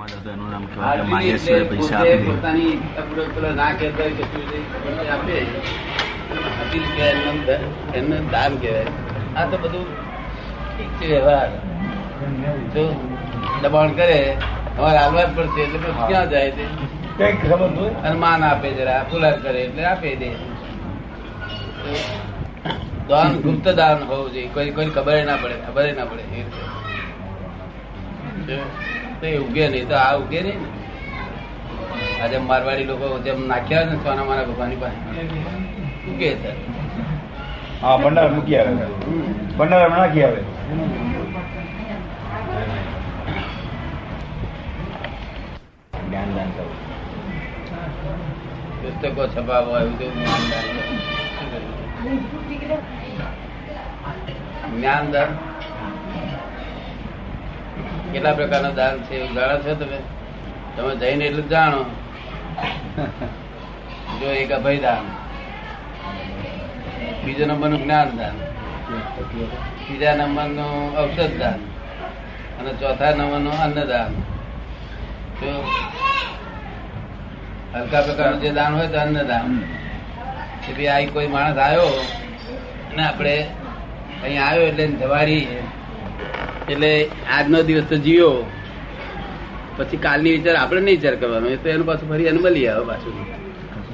સમાજ હતો એનું નામ કહેવાય. કે આરતી માહેશ્વરે એટલે પૈસા આપી. પોતાની પેલા ના કહેતા હોય કશું આપે. અપીલ કહેવાય, એમનું દાન કહેવાય. આ તો બધું ઠીક છે વ્યવહાર. જો દબાણ કરે અમારે હાલવા જ પડશે એટલે પછી ક્યાં જાય છે કંઈક સમજ અને માન આપે જરા ફુલાર કરે એટલે આપે દે દાન ગુપ્ત દાન હોવું જોઈએ. કોઈ કોઈ ખબર ના પડે ખબર ના પડે. એ રીતે. તો એ ઉગે નહીં. તો આ ઉગે નહીં ને? આજે મારવાડી લોકો જેમ નાખ્યા ને સોના મારા ભગવાનની પાસે. ઉગે છે. હા ભંડાર મૂકી આવે ભંડાર નાખી આવે. જ્ઞાનદાન કરવું પુસ્તકો છપાવવા એવું તો જ્ઞાન દાન જ્ઞાન દાન. કેટલા પ્રકારના દાન છે એવું જાણો છો તમે? તમે જઈને એટલું જાણો. જો એક અભય દાન બીજો નંબરનું જ્ઞાન દાન ત્રીજા નંબરનું ઔષધ દાન અને ચોથા નંબરનું અન્નદાન. તો હલકા પ્રકારનું જે દાન હોય તો અન્નદાન. કે ભાઈ આ કોઈ માણસ આવ્યો અને આપણે અહીં આવ્યો એટલે જવારી એટલે આજનો દિવસ તો જીવ્યો પછી કાલની વિચાર આપણે નહીં વિચાર કરવાનો. એ તો એનું પાછું ફરી એને મળી આવે પાછું.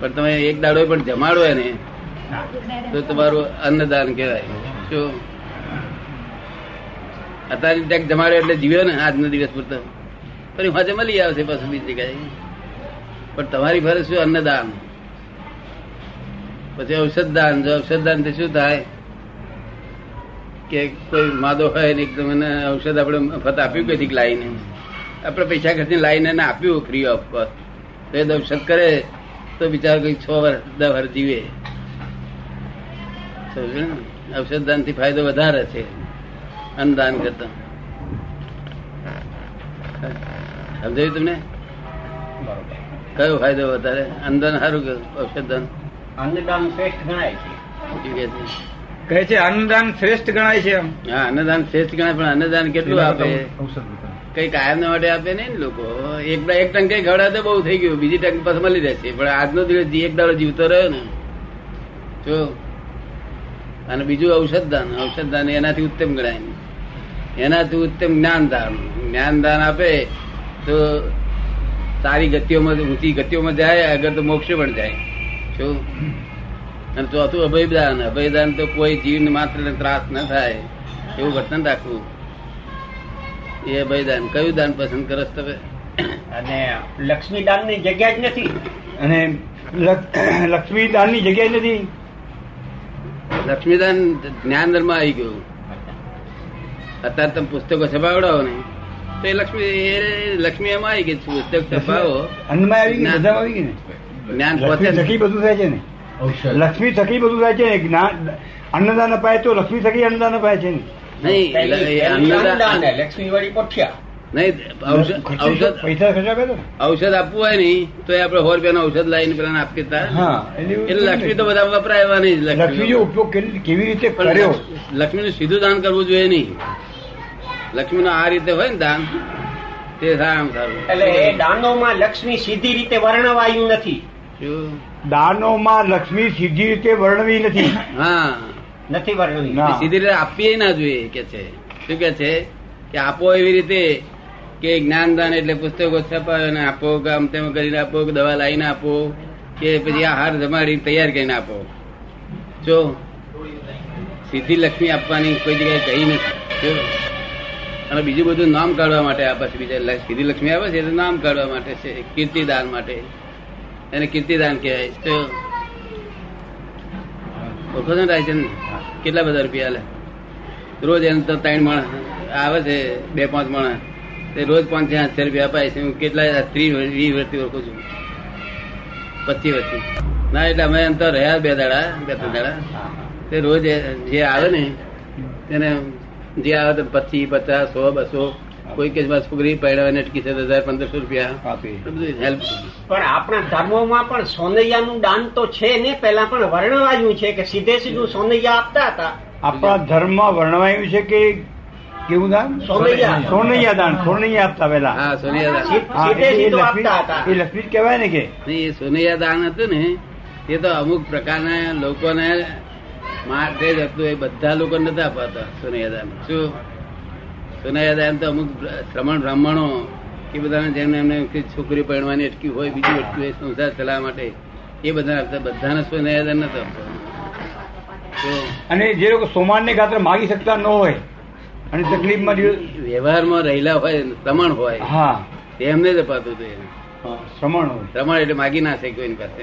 પણ તમે એક દાડો પણ જમાડો એને, તો તમારું અન્નદાન કહેવાય. શું? અત્યારે ટેક જમાડ્યો એટલે જીવ્યો ને આજનો દિવસ પૂરતો. ફરી માથે મળી આવશે પાછું બીજી જગ્યાએ પણ તમારી ફરજ શું અન્નદાન? પછી ઔષધ દાન જો ઔષધ દાન શું થાય? કે કોઈ માદો હોય ને એકદમ ઔષધ આપણે મફત આપ્યું કઈથી લાવીને? આપણે પૈસા ખર્ચીને લાવીને એને આપ્યું ફ્રી ઓફ કોસ્ટ તો એ ઔષધ કરે તો બિચારો કઈ છ વર્ષ દસ વર્ષ જીવે. સમજ્યું ને? ઔષધ દાનથી ફાયદો વધારે છે. અન્નદાન કરતા. સમજાયું તમને? કયો ફાયદો વધારે? અન્નદાન સારું કે ઔષધ દાન? અન્નદાન શ્રેષ્ઠ ગણાય છે. કહે છે અન્નદાન શ્રેષ્ઠ ગણાય છે એમ. હા અન્નદાન શ્રેષ્ઠ ગણાય પણ અન્નદાન કેટલું આપે. કઈ કાયમ માટે આપે નહીં ને લોકો. એક એક ટંકે ખવડાવે તો બહુ થઈ ગયું બીજી ટંક પાછ મળી રહેશે પણ આજનો દિવસ જી- એક દાડો જીવતો રહ્યો ને. જો. અને બીજું ઔષધદાન. ઔષધદાન એનાથી ઉત્તમ ગણાય એનાથી ઉત્તમ જ્ઞાનદાન. જ્ઞાનદાન આપે તો સારી ગતિઓમાં ઊંચી ગતિઓમાં જાય અગર તો મોક્ષ પણ જાય. શું અને ચોથું અભયદાન. અભયદાન તો કોઈ જીવને માત્ર ત્રાસ ન થાય. એવું વર્તન રાખવું. એ અભયદાન. કયું દાન પસંદ કરો તમે? અને લક્ષ્મીદાનની જગ્યા જ નથી. અને લક- લક્ષ્મી દાનની જગ્યાએ નથી. લક્ષ્મીદાન જ્ઞાન ધર્મ આવી ગયું. અત્યારે તમે પુસ્તકો છપાવડાવો ને તો એ લક્ષ્મી એ લક્ષ્મી એમાં આવી ગઈ પુસ્તક છપાવો. અન્નમાં આવી ગઈ આવી ગઈ ને? જ્ઞાન પોતે બધું થાય છે ને? લક્ષ્મી થકી બધું થાય છે. જ્ઞાન અન્નદાન અપાય તો લક્ષ્મી થકી અન્નદાન અપાય છે લક્ષ્મી વળી પોઠિયા. ઔષધ આપવું હોય નઈ તો આપડે સો રૂપિયાનું ઔષધ લાવીને પેલા આપી એટલે લક્ષ્મી તો બધા વપરાય એવા નહીં લક્ષ્મી ઉપયોગ કેવી રીતે કર્યો? લક્ષ્મી નું સીધું દાન કરવું જોઈએ નહીં. લક્ષ્મી નું આ રીતે હોય ને દાન તે સારામાં સારું એટલે એ દાનોમાં લક્ષ્મી સીધી રીતે વર્ણવાયું નથી. શું? દાનોમાં લક્ષ્મી સીધી રીતે વર્ણવી નથી. હા. નથી વર્ણવી. સીધી રીતે આપીએ ના જોઈએ કે છે. શું કે છે? કે આપો એવી રીતે કે જ્ઞાનદાન એટલે પુસ્તકો છપાવે ને આપો કે આમ તેમ કરીને આપો કે દવા લાવીને આપો કે પછી આહાર જમાડી તૈયાર કરીને આપો. જો સીધી લક્ષ્મી આપવાની કોઈ જગ્યાએ કહી નથી. જો. અને બીજું બધું નામ કાઢવા માટે આપે છે બીજા સીધી લક્ષ્મી આવે છે નામ કાઢવા માટે છે કીર્તિદાન માટે. એને કીર્તિદાન કહેવાય. ઓળખો છો ને કેટલા બધા રૂપિયા લે રોજ એને તો ત્રણ માણસ આવે છે, બે પાંચ માણસ. તે રોજ પાંચ છ રૂપિયા અપાય છે. હું કેટલા ત્રીસ વીસ વર્ષથી ઓળખું છું. પચીસ વર્ષથી ના, એટલે અમે એમ તો રહ્યા બે દાડા, બે ત્રણ દાડા. તે રોજ જે આવે ને તેને જે આવે તો પચીસ, પચાસ, સો, બસો કોઈ કેસમાં છોકરી પહેરાવીને અટકી છે હજાર પંદરસો રૂપિયા. આપી. બધું હેલ્પ પણ આપણા ધર્મોમાં પણ સોનૈયાનું દાન તો છે ને પેલા પણ વર્ણવાયું છે કે સીધે સીધું સોનૈયા આપતા હતા. આપણા ધર્મમાં વર્ણવાયું છે કે કેવું દાન? સોનૈયા. સોનૈયા દાન સોનૈયા આપતા પેલા હા સોનૈયા દાન. એ લક્ષ્મી આપતા કહેવાય ને કે. એ સોનૈયા દાન હતું ને એ તો અમુક પ્રકારના લોકોને માટે જ હતું એ બધા લોકો નથી અપાતા સોનૈયા દાન. શું? સોનિયા દાન તો અમુક શ્રમણ બ્રાહ્મણો એ બધાને જેમને એમને છોકરી પરણવાની અટકી હોય બીજું અટકી હોય સંસાર ચલાવવા માટે એ બધા આપતા બધાને સોનિયા દાન નથી આપતા અને જે લોકો સોમાનને ખાતર માગી શકતા ન હોય અને તકલીફમાં વ્યવહારમાં રહેલા હોય શ્રમણ હોય હા. તેમને જ અપાતું હતું શ્રમણ હોય. શ્રમણ એટલે માગી ના શકે કોઈની પાસે.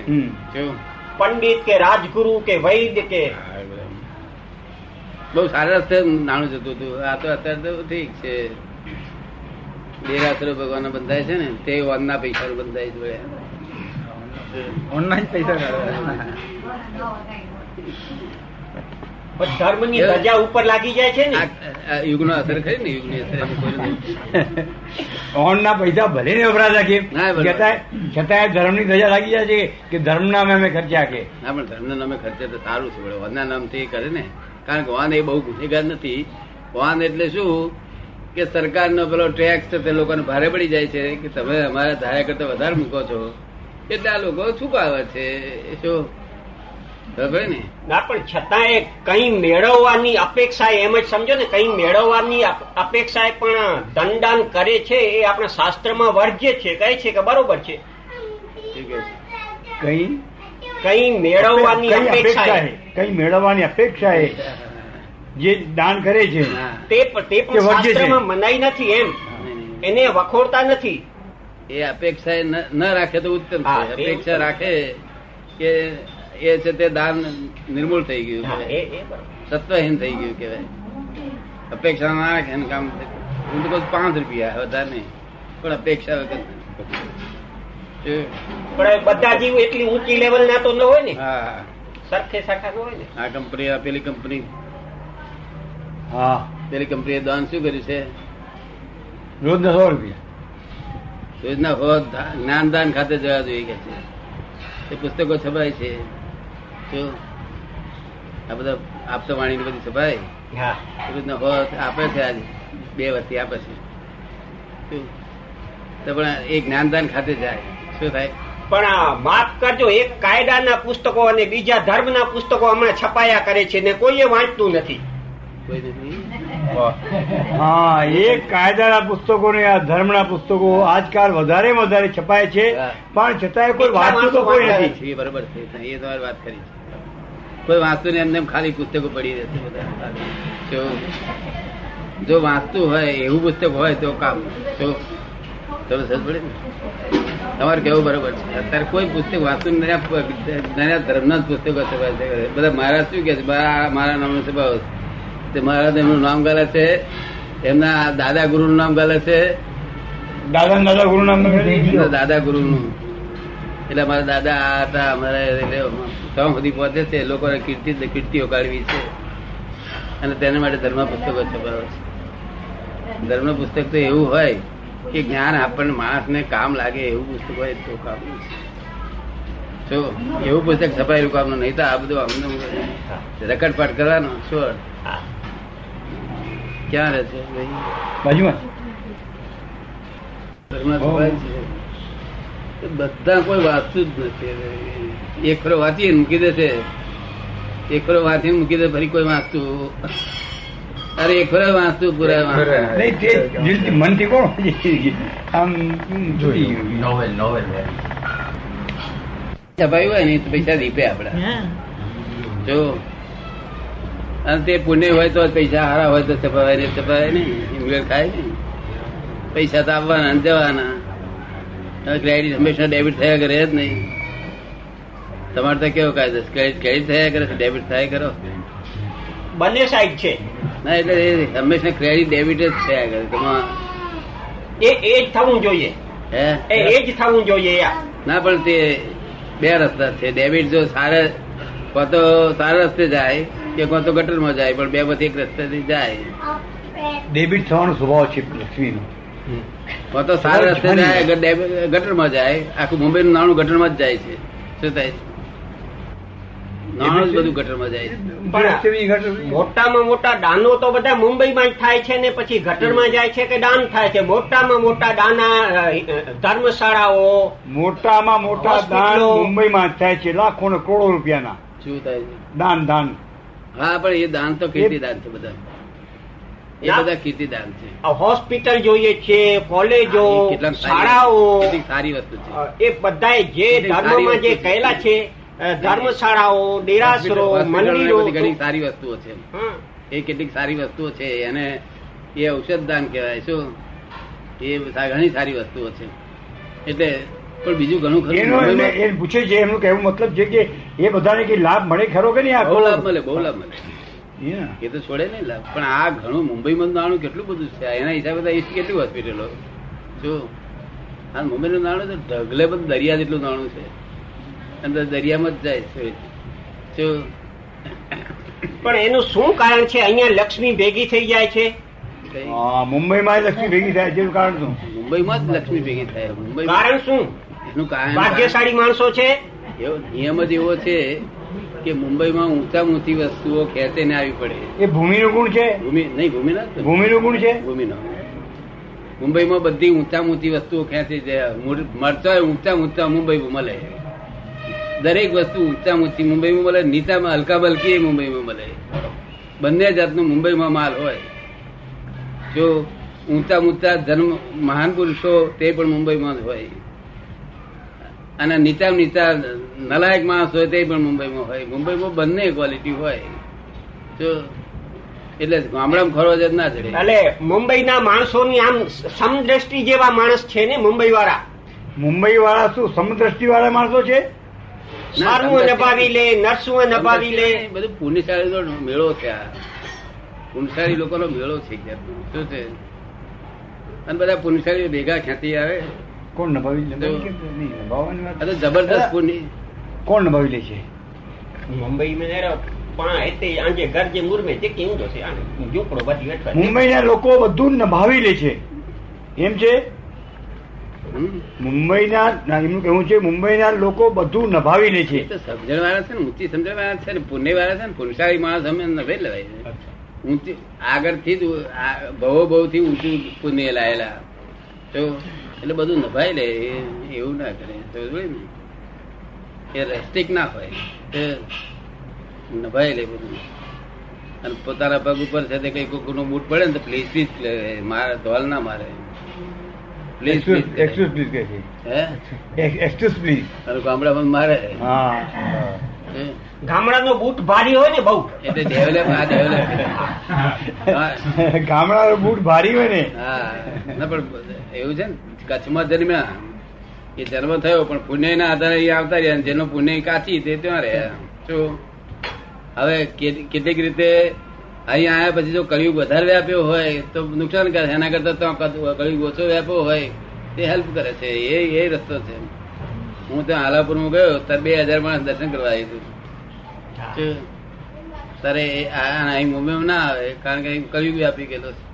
પંડિત કે રાજગુરુ કે વૈદ્ય કે બહુ સારા રસ્તે નાણું જતું હતું. આ તો અત્યારે તો ઠીક છે. દેરાસરો ભગવાન બંધાય છે ને તે વનના પૈસા બંધાય છે. ઓનલાઈન પૈસા ધર્મની ધજા ઉપર લાગી જાય છે ને. યુગનો અસર ખરી ને યુગની અસર ઓન ના પૈસા ભલે ને વપરાતા કે ના, બરાબર. છતાંય ધર્મની ધજા લાગી જાય છે કે ધર્મ નામે અમે ખર્ચ્યા કે ના પણ ધર્મના નામે ખર્ચે તો સારું છે વનના નામથી કરે ને. કારણ કે વાન એ બહુ ગુનેગાર નથી. વાન એટલે શું? કે સરકારનો પેલો ટેક્સ છે તે લોકોને ભારે પડી જાય છે કે તમે અમારા ધારા કરતા વધારે મૂકો છો. એટલે આ લોકો છુપાવે છે? શું? ને? ના પણ છતાંય કઈ મેળવવાની અપેક્ષા એમ જ સમજો ને કઈ મેળવવાની અપેક્ષા અપેક્ષાએ પણ દંડાન કરે છે એ આપણા શાસ્ત્રમાં વર્જ્ય છે કહે છે કે બરોબર છે? કઈ? કઈ મેળવવાની અપેક્ષા કઈ મેળવવાની અપેક્ષા એ જે દાન કરે છે. તે તે પણ શાસ્ત્રમાં મનાઈ નથી એમ. એને વખોડતા નથી. એ અપેક્ષા એ ન રાખે તો ઉત્તમ છે. અપેક્ષા રાખે કે એ છે તે દાન નિર્મૂળ થઈ ગયું. સત્વહીન થઈ ગયું કેવાય અપેક્ષા ના રાખે ને કામ. હું તો કહું પાંચ રૂપિયા વધારે નહીં. પણ અપેક્ષા વગર. પણ બધા જીવ એટલી ઊંચી લેવલ ના તો ન હોય ને. હા. સરખે ન હોય ને. આ કંપની આ પેલી કંપની હા. પેલી કંપનીએ દાન શું કર્યું છે? રોજ ના સો રૂપિયા. રોજના હોત જ્ઞાનદાન ખાતે જવા જોઈએ કે છે. એ પુસ્તકો છપાય છે. શું આ બધા આપતા વાણી બધી છપાય. રીતના હોત આપે છે આજે. બે વર્ષથી આપે છે. શું તો પણ એ જ્ઞાનદાન ખાતે જાય. શું થાય? પણ આ માફ કરજો એક કાયદાના પુસ્તકો અને બીજા ધર્મના પુસ્તકો હમણાં છપાયા કરે છે ને કોઈએ વાંચતું નથી. કોઈ હા એ કાયદાના પુસ્તકો ને આ ધર્મના પુસ્તકો આજકાલ વધારે વધારે છપાય છે પણ છતાંય કોઈ વાંચતું તો કોઈ નથી. એ બરોબર છે એ તમારી વાત કરી કોઈ વાંચતું ને એમને એમ ખાલી પુસ્તકો પડી રહેશે બધા. જો જો વાંચતું હોય એવું પુસ્તક હોય તો કામ. તો તમે સમજ પડે ને? તમારે કેવું બરોબર છે? અત્યારે કોઈ પુસ્તક વાંચતું. નાના ધર્મના જ પુસ્તકો બધા. મહારાજ શું કે છે? મારા નામનો છપાવો છે. તે મહારાજ એમનું નામ ગાલે છે. એમના દાદા ગુરુ નું નામ ગાલે છે. દાદા દાદા ગુરુ નામ દાદા ગુરુ નું એટલે મારા દાદા આ હતા અમારા એટલે ગામ સુધી પહોંચે છે. લોકોને કીર્તિ કીર્તિઓ કાઢવી છે. અને તેના માટે ધર્મ પુસ્તકો છપાવે છે ધર્મ પુસ્તક તો એવું હોય કે જ્ઞાન આપણને માણસને કામ લાગે એવું પુસ્તક હોય તો કામ જો એવું પુસ્તક છપાયેલું કામનું નહીં તો આ બધું અમને રેકર્ડ પાઠ કરવાનો શું ક્યાં રહે છે બાજુમાં. બધા કોઈ વાંચતું જ નથી એક ખરો વાંચી મૂકી દે છે. એક ખરો વાંચી મૂકી દે ફરી કોઈ વાંચતું. અરે એક ખરો વાંચતું પૂરા નહીં મનથી કોણ આમ જોઈ. નોવેલ નોવેલ છપાયું હોય ને પૈસા દીપે આપડા જો. અને તે પુણ્ય હોય તો પૈસા હારા હોય તો છપાવાય ને છપાવાય ને ઇંગ્લેન્ડ ખાય ને પૈસા તો આવવાના ને જવાના. ક્રેડિટ હંમેશા ડેબિટ થયા કરે જ નહીં. તમારે તો કેવો કાયદો? ક્રેડિટ ક્રેડિટ થયા કરે ડેબિટ થયા કરો? બંને સાઈડ છે. ના એટલે એ હંમેશા ક્રેડિટ ડેબિટ જ છે આગળ. તમારે એ એ જ થવું જોઈએ. હે? એ એ જ થવું જોઈએ ના પણ તે બે રસ્તા છે. ડેબિટ જો સારા કો તો સારા રસ્તે જાય કે કો તો ગટરમાં જાય પણ બે માંથી એક રસ્તેથી જાય. ડેબિટ થવાનો સ્વભાવ છે લક્ષ્મીનો. કો તો સારા રસ્તે જાય ગટરમાં જાય આખું મુંબઈનું નાણું ગટરમાં જ જાય છે. શું થાય છે? નાણું બધું ગટરમાં જાય. મોટામાં મોટા દાનો તો બધા મુંબઈમાં જ થાય છે ને પછી ગટરમાં જાય છે કે દાન થાય છે? મોટામાં મોટા દાના ધર્મશાળાઓ મોટામાં મોટા દાન મુંબઈમાં જ થાય છે. લાખો ને કરોડો રૂપિયાના. શું થાય છે? દાન દાન. હા પણ એ દાન તો કેટલી દાન છે બધા. એ બધા કીર્તિ છે. હોસ્પિટલ જોઈએ છે કોલેજો શાળાઓ. સારી વસ્તુ છે. એ બધા જે ધર્મમાં જે છે. કહેલા છે ધર્મશાળાઓ દેરાસરો મંદિરો ઘણી સારી વસ્તુઓ છે. એ કેટલીક સારી વસ્તુઓ છે એને એ ઔષધ દાન કહેવાય શું? એ ઘણી સારી વસ્તુઓ છે. એટલે પણ બીજું ઘણું ખરું? એનો એ પૂછે છે એમનું કહેવું મતલબ છે કે એ બધાને કઈ લાભ મળે ખરો કે નહીં આ બહુ લાભ મળે બહુ લાભ મળે. એ એ તો છોડે નહીં લાભ. પણ આ ઘણું મુંબઈમાં નાણું કેટલું બધું છે? એના હિસાબે કેટલી હોસ્પિટલો? જો આ મુંબઈનું નાણું તો ઢગલે બધું દરિયા જેટલું નાણું છે. અંદર દરિયામાં જ જાય છે. શું પણ એનું શું કારણ છે? અહીંયા લક્ષ્મી ભેગી થઈ જાય છે? મુંબઈમાં લક્ષ્મી ભેગી થાય છે કારણ શું? મુંબઈમાં જ લક્ષ્મી ભેગી થાય. મુંબઈ કારણ શું? એનું કારણ ભાગ્યશાળી માણસો છે? એવો નિયમ જ એવો છે કે મુંબઈમાં ઊંચા ઊંચી વસ્તુઓ ખેંચીને આવી પડે. એ ભૂમિનું ગુણ છે? ભૂમિ નહીં ભૂમિ ના ભૂમિનું ગુણ છે? ભૂમિનો. મુંબઈમાં બધી ઊંચા ઊંચી વસ્તુઓ ખેંચી જાય મળતા ઊંચા ઊંચા મુંબઈ મળે. દરેક વસ્તુ ઊંચા ઊંચી મુંબઈમાં મળે નીચામાં હલકા બલકી મુંબઈમાં મળે. બંને જાતનું મુંબઈમાં માલ હોય. જો ઊંચા ઊંચા જન્મ મહાન પુરુષો તે પણ મુંબઈમાં જ હોય. અને નીચા નીચા નલાયક માણસ હોય તે પણ મુંબઈમાં હોય. મુંબઈમાં બંને ક્વોલિટી હોય. જો એટલે ગામડામાં ખરો જ ના જડે એટલે મુંબઈના માણસોની આમ સમદ્રષ્ટિ જેવા માણસ છે ને મુંબઈ વાળા મુંબઈ વાળા શું સમદ્રષ્ટિ વાળા માણસો છે? મારવું નભાવી લે નરસું નભાવી લે. બધું પુણ્યશાળી મેળો છે આ. પુણ્યશાળી લોકોનો મેળો છે શું છે? અને બધા પુણ્યશાળી ભેગા ખ્યાતિ આવે. કોણ નભાવી લે? જબરદસ્ત પુણ્ય. કોણ નભાવી લે છે? મુંબઈ મુંબઈ ના લોકો બધું નભાવી લે છે. એમ છે? મુંબઈના એમનું કેવું છે મુંબઈના લોકો બધું નભાવી લે છે તો સમજણ વાળા છે ને ઊંચી સમજણ વાળા છે ને પુણ્ય વાળા છે ને પુણ્યશાળી માણસ અમે નભે લેવાય. ઊંચી આગળથી જ બહુ ભવથી ઊંચું પુણ્ય લાયેલા. તો એટલે બધું નભાઈ લે એવું ના કરે. તો એ રેસ્ટિક ના હોય એ નભાઈ લે બધું. અને પોતાના પગ ઉપર છે તે કઈ કોકનો બૂટ પડે ને તો પ્લીઝ પ્લીઝ મારે ધોલ ના મારે. Please excuse please excuse please hey excuse please અને ગામડામાં મારે. હા. ગામડાનો બૂટ ભારી હોય ને બહુ. એટલે ડેવલપ આ ડેવલપ. ગામડા બૂટ ભારી હોય ને. હા. ના પણ એવું છે ને કચ્છમાં જન્મ્યા એ જન્મ થયો પણ પુણ્ય ના આધારે આવતા રહ્યા જેનો પુણ્ય કાચી તે ત્યાં રહ્યા. શું? હવે કે- કેટલીક રીતે અહીંયા આવ્યા પછી જો કળિયુગ વધારે વ્યાપ્યો હોય તો નુકસાન કરે. છે. એના કરતા તો કળિયુગ ઓછો વ્યાપ્યો હોય તે હેલ્પ કરે છે. એ એ રસ્તો છે. હું ત્યાં આલાપુરમાં ગયો ત્યારે બે હજાર માણસ દર્શન કરવા આવી હતું તારે અહીં મુંબઈમાં ના આવે કારણ કે અહીં કળિયુગ વ્યાપી ગયેલો છે.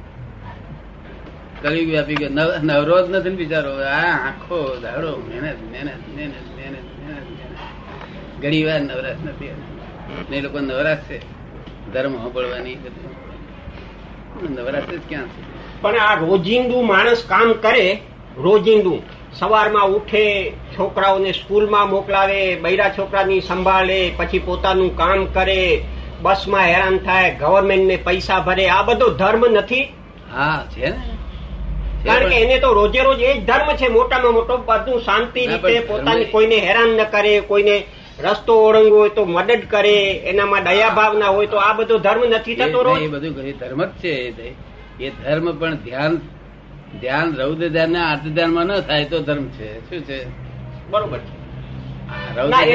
કળિયુગ વ્યાપી ગયો. નવ- નવરો જ નથી બિચારો. આ આખો ધાડો મહેનત મહેનત મહેનત મહેનત મહેનત. ઘણી વાર નવરાશ નથી. ને એ લોકો નવરાશ છે. ધર્મ સાંભળવાની નવરાત્રી ક્યાં છે? પણ આ રોજિંદુ માણસ કામ કરે રોજિંદુ. સવારમાં ઉઠે છોકરાઓને સ્કૂલમાં મોકલાવે બૈરા છોકરાની સંભાળે પછી પોતાનું કામ કરે બસમાં હેરાન થાય ગવર્મેન્ટને પૈસા ભરે આ બધો ધર્મ નથી. હા છે ને. કારણ કે એને તો રોજે રોજ એ જ ધર્મ છે મોટામાં મોટો બધું શાંતિ રીતે પોતાની કોઈને હેરાન ન કરે કોઈને રસ્તો ઓળંગવો હોય તો મદદ કરે એનામાં દયા ભાવ ના હોય તો આ બધો ધર્મ નથી થતો રોજ. એ બધું ઘણી ધર્મ જ છે એ- ધર્મ પણ ધ્યાન ધ્યાન રૌદ્ર ધ્યાન ના આર્ત ધ્યાનમાં ન થાય તો ધર્મ છે. શું છે? બરોબર છે.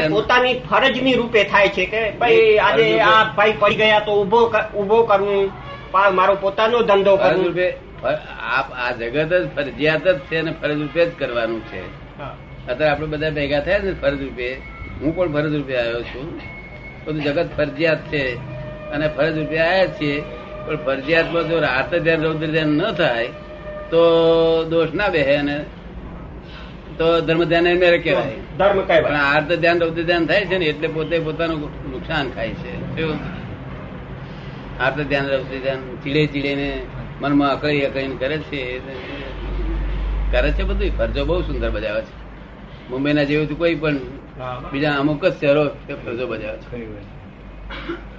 પોતાની ફરજની રૂપે થાય છે કે ભાઈ આજે આ ભાઈ પડી ગયા તો ઊભો ઊભો કરવું મારો પોતાનો ધંધો ફરજ રૂપે આ આ જગત જ ફરજિયાત જ છે અને ફરજ રૂપે જ કરવાનું છે. અત્યારે આપણે બધા ભેગા થયા ને ફરજ રૂપે. હું પણ ફરજ રૂપે આવ્યો છું. બધું જગત ફરજિયાત છે અને ફરજ રૂપે આવ્યા છીએ. પણ ફરજિયાતમાં જો આર્ત ધ્યાન રૌદ્ર ધ્યાન ન થાય તો દોષ ના બેહે અને તો ધર્મ ધ્યાન મેરે કહેવાય. ધર્મ પણ કહેવાય આર્ત ધ્યાન રૌદ્ર ધ્યાન થાય છે ને એટલે પોતે પોતાનું નુકસાન ખાય છે. શું? આર્ત ધ્યાન રૌદ્ર ધ્યાન ચીડે ચીડે ને મનમાં અકળી અકળીને કરે છે. કરે છે બધું ફરજો બહુ સુંદર બજાવે છે. મુંબઈના જેવું તો કોઈ પણ બીજા અમુક જ શહેરો ફરજો બજાવે છે. ખરી વાત.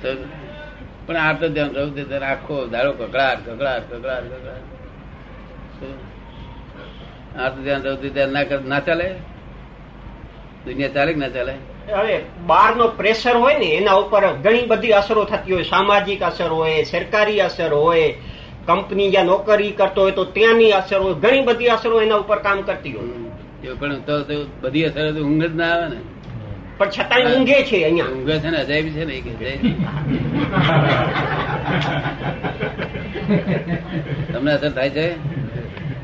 તો પણ ધ્યાન રૌદ્ર છે આખો દાડો કકડાટ કકડાટ કકડાટ કકડાટ આ તો ધ્યાન રૌદ્ર ધ્યાન ના ના ચાલે? દુનિયા ચાલે કે ના ચાલે? હવે બહારનો પ્રેશર હોય ને એના ઉપર ઘણી બધી અસરો થતી હોય. સામાજિક અસર હોય સરકારી અસર હોય કંપની જ્યાં નોકરી કરતો હોય તો ત્યાંની અસર હોય. ઘણી બધી અસરો એના ઉપર કામ કરતી હોય. પણ તો બધી અસર ઊંઘ જ ના આવે ને. પણ છતાંય ઊંઘે છે અહીંયા. ઊંઘે છે ને અજાયબી છે ને કે તમને અસર થાય છે?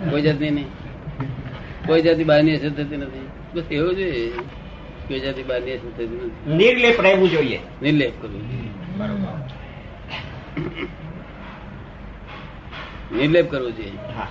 કોઈ જાતની નહીં. કોઈ જાતની બહારની અસર થતી નથી. બસ એવું છે. કોઈ જાતની બહારની અસર થતી નથી. નિર્લેપ રહેવું જોઈએ. નિર્લેપ કરવું નિર્લેપ કરવું જોઈએ. હા.